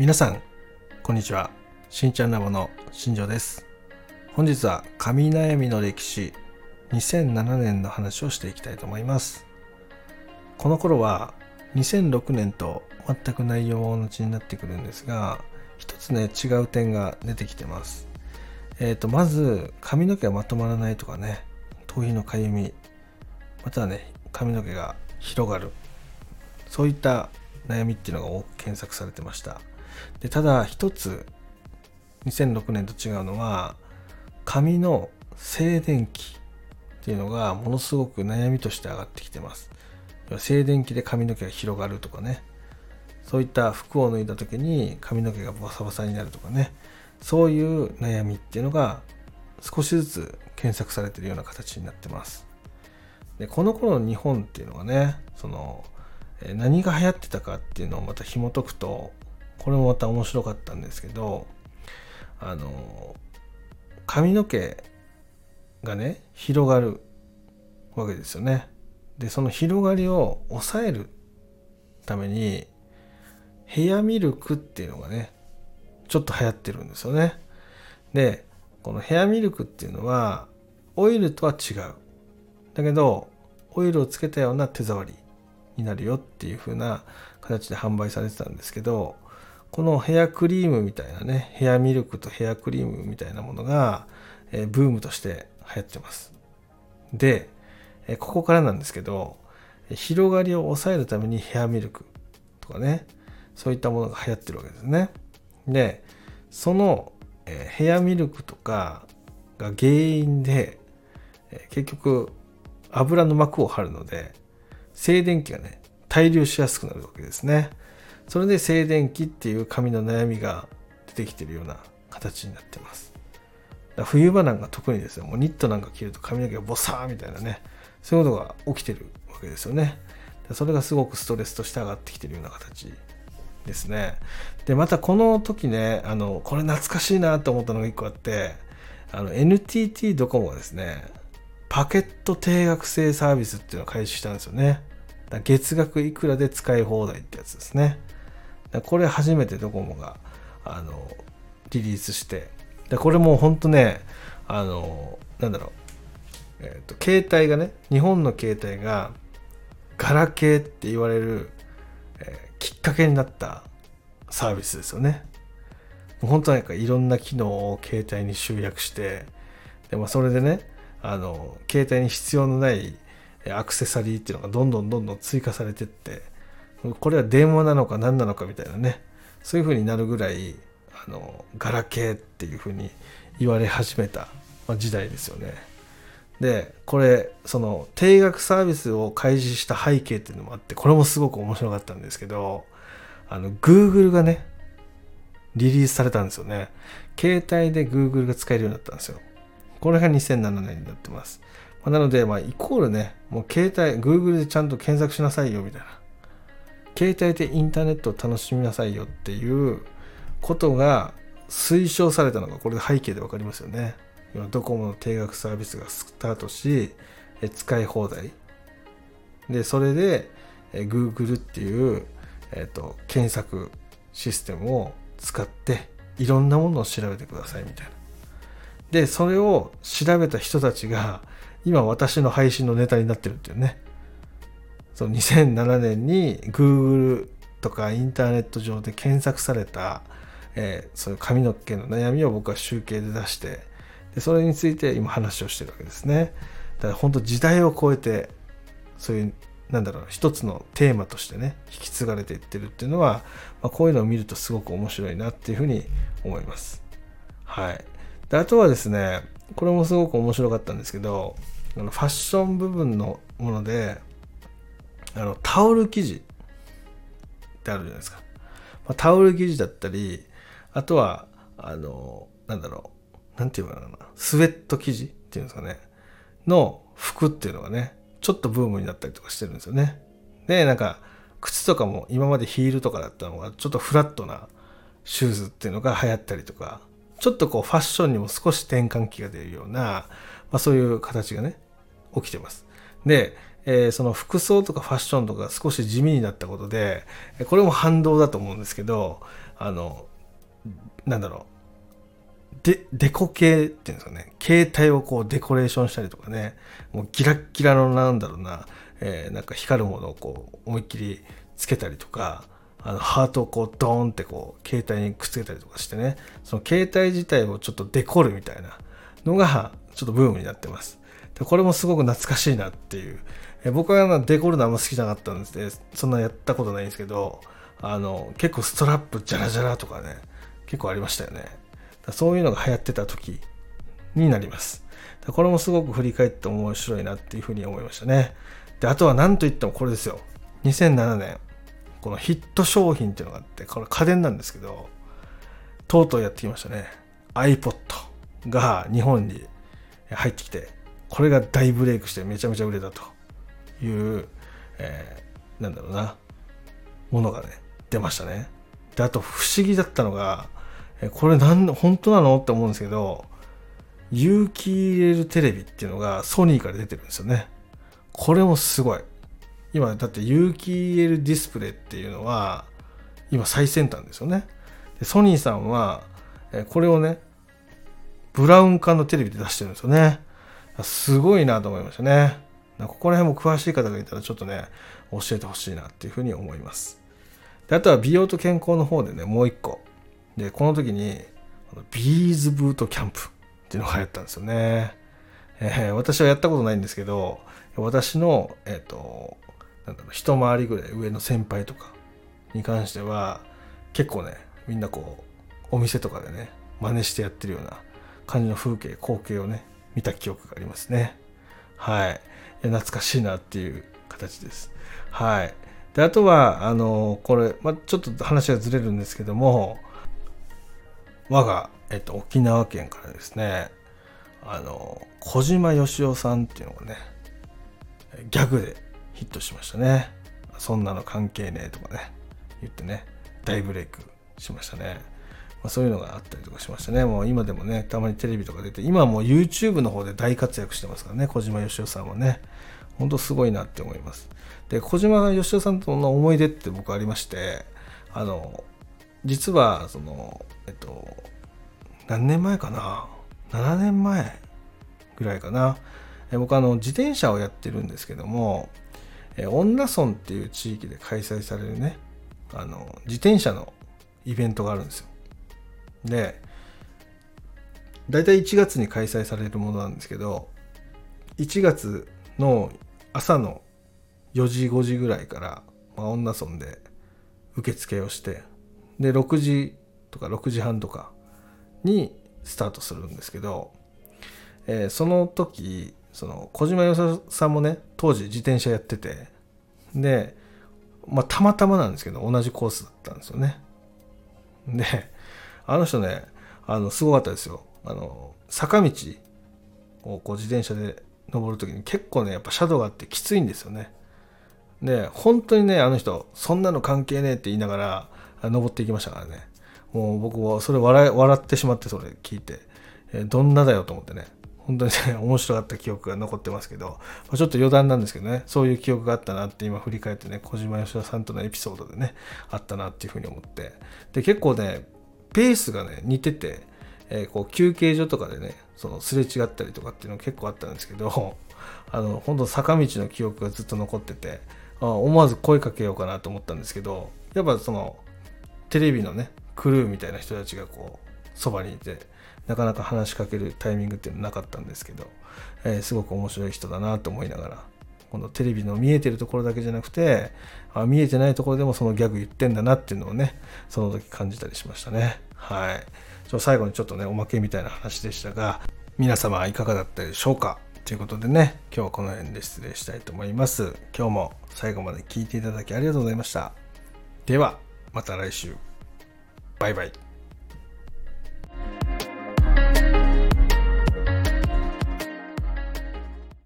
皆さんこんにちは。しんちゃんラボの新庄です。本日は髪悩みの歴史2007年の話をしていきたいと思います。この頃は2006年と全く内容は同じになってくるんですが一つね違う点が出てきてます。えっ、ー、とまず髪の毛がまとまらないとかね頭皮のかゆみまたはね髪の毛が広がる。そういった悩みっていうのが多く検索されてました。でただ一つ2006年と違うのは髪の静電気っていうのがものすごく悩みとして上がってきてます。静電気で髪の毛が広がるとかね。そういった服を脱いだ時に髪の毛がバサバサになるとかね。そういう悩みっていうのが少しずつ検索されてるような形になってます。でこの頃の日本っていうのはねその何が流行ってたかっていうのをまた紐解くとこれもまた面白かったんですけどあの髪の毛がね広がるわけですよね。でその広がりを抑えるためにヘアミルクっていうのがねちょっと流行ってるんですよね。でこのヘアミルクっていうのはオイルとは違う。だけどオイルをつけたような手触り。になるよっていう風な形で販売されてたんですけどこのヘアクリームみたいなね、ヘアミルクとヘアクリームみたいなものが、えー、ブームとして流行ってます。で、えー、ここからなんですけど、広がりを抑えるためにヘアミルクとかね、そういったものが流行ってるわけですね。で、その、えー、ヘアミルクとかが原因で、え結局油の膜を張るので、静電気がね、滞留しやすくなるわけですね。それで静電気っていう髪の悩みが出てきてるような形になってます。冬場なんか特にですよ、もうニットなんか着ると髪の毛がボサーみたいなね、そういうことが起きてるわけですよね。それがすごくストレスとして上がってきてるような形ですね。で、またこの時ね、あの、これ懐かしいなと思ったのが一個あって、あの、NTT ドコモがですね、パケット定額制サービスっていうのを開始したんですよね。月額いくらで使い放題ってやつですね。これ初めてドコモがあのリリースしてでこれも本当ねあのなんだろう、えーと、携帯がね日本の携帯がガラケーって言われる、えー、きっかけになったサービスですよね本当なんかいろんな機能を携帯に集約してで、もそれでねあの携帯に必要のないアクセサリーっていうのがどんどんどんどん追加されてってこれは電話なのか何なのかみたいなねそういう風になるぐらいあのガラケーっていう風に言われ始めた時代ですよね。でこれその定額サービスを開示した背景っていうのもあってこれもすごく面白かったんですけどあの Google がねリリースされたんですよね。携帯で Google が使えるようになったんですよ。これが2007年になってます。まなので、まあ、イコールね、もう携帯、Google でちゃんと検索しなさいよみたいな。携帯でインターネットを楽しみなさいよっていうことが推奨されたのがこれ背景で分かりますよね。今ドコモの定額サービスがスタートしえ使い放題でそれでえ Google っていう、えーと、検索システムを使っていろんなものを調べてくださいみたいな。でそれを調べた人たちが今私の配信のネタになってるっていうね。その2007年に Google とかインターネット上で検索された、えー、そういう髪の毛の悩みを僕は集計で出してでそれについて今話をしてるわけですね。だから本当時代を超えてそういうなんだろう一つのテーマとしてね引き継がれていってるっていうのは、まあ、こういうのを見るとすごく面白いなっていうふうに思います。はい。であとはですねこれもすごく面白かったんですけどあのファッション部分のものであのタオル生地ってあるじゃないですか、まあ、タオル生地だったりあとはあのなんだろう。なんていうのかな。スウェット生地っていうんですかね。の服っていうのがねちょっとブームになったりとかしてるんですよね。でなんか靴とかも今までヒールとかだったのがちょっとフラットなシューズっていうのが流行ったりとかちょっとこうファッションにも少し転換期が出るような、まあ、そういう形がね起きてます。で、えー、その服装とかファッションとか少し地味になったことでこれも反動だと思うんですけどあのなんだろうでデコ系っていうんですかね携帯をこうデコレーションしたりとかねもうギラッギラのなんだろうな、えー、なんか光るものをこう思いっきりつけたりとかあのハートをこうドーンってこう携帯にくっつけたりとかしてねその携帯自体をちょっとデコるみたいなのがちょっとブームになってます。でこれもすごく懐かしいなっていう。え僕はデコるのあんま好きじゃなかったんですでそんなやったことないんですけどあの結構ストラップジャラジャラとかね結構ありましたよね。そういうのが流行ってた時になります。これもすごく振り返って面白いなっていうふうに思いましたね。であとは何といってもこれですよ。2007年このヒット商品っていうのがあってこれ家電なんですけどとうとうやってきましたね。iPod が日本に入ってきてこれが大ブレイクしてめちゃめちゃ売れたという、えー、なんだろうな、ものがね、出ましたね。で、あと不思議だったのが、これなん本当なのって思うんですけど、有機入れるテレビっていうのがソニーから出てるんですよね。これもすごい。今、だって有機 EL ディスプレイっていうのは、今最先端ですよね。ソニーさんは、これをね、ブラウン管のテレビで出してるんですよね。すごいなと思いましたね。ここら辺も詳しい方がいたらちょっとね、教えてほしいなっていうふうに思います。であとは美容と健康の方でね、もう一個。で、この時に、ビーズブートキャンプっていうのが流行ったんですよね。えー、私はやったことないんですけど、私の、えっ、ー、と、なんだろう、一回りぐらい上の先輩とかに関しては、結構ね、みんなこう、お店とかでね、真似してやってるような感じの風景、光景をね、見た記憶がありますね。はい。懐かしいなっていう形です。はい。で、あとは、あの、これ、まあ、ちょっと話がずれるんですけども、我が、えっと、沖縄県からですね、あの、小島よしおさんっていうのがね、ギャグでヒットしましたね。そんなの関係ねえとかね、言ってね、大ブレイクしましたね。まあ、そういうのがあったりとかしましたね。もう今でもね、たまにテレビとか出て、今はもう YouTube の方で大活躍してますからね、小島よしおさんはね。ほんとすごいなって思います。で、小島よしおさんとの思い出って僕ありまして、あの、実は、その、えっと、何年前かな ?7 年前ぐらいかな。え僕あの、自転車をやってるんですけども、え恩納村っていう地域で開催されるね、あの、自転車のイベントがあるんですよ。で大体1月に開催されるものなんですけど1月の朝の4時5時ぐらいから、まあ、女村で受付をしてで6時とか6時半とかにスタートするんですけど、えー、その時その小島よささんもね当時自転車やっててで、まあ、たまたまなんですけど同じコースだったんですよね。であの人ね、あの、すごかったですよ。あの、坂道をこう自転車で登るときに結構ね、やっぱシャドウがあってきついんですよね。で、本当にね、あの人、そんなの関係ねえって言いながら登っていきましたからね。もう僕はそれ笑笑ってしまってそれ聞いて、えどんなだよと思ってね。本当にね、面白かった記憶が残ってますけど、ま、ちょっと余談なんですけどね、そういう記憶があったなって今振り返ってね、小島よしおさんとのエピソードでね、あったなっていうふうに思って。で、結構ね、ペースがね、似てて、えー、こう休憩所とかでね、そのすれ違ったりとかっていうの結構あったんですけど、あの、本当坂道の記憶がずっと残ってて、あ思わず声かけようかなと思ったんですけど、やっぱその、テレビのね、クルーみたいな人たちがこう、そばにいて、なかなか話しかけるタイミングっていうのはなかったんですけど、えー、すごく面白い人だなと思いながら、このテレビの見えてるところだけじゃなくて、あ見えてないところでもそのギャグ言ってんだなっていうのをね、その時感じたりしましたね。はいちょ。最後にちょっとね、おまけみたいな話でしたが、皆様いかがだったでしょうかということでね、今日はこの辺で失礼したいと思います。今日も最後まで聞いていただきありがとうございました。では、また来週。バイバイ。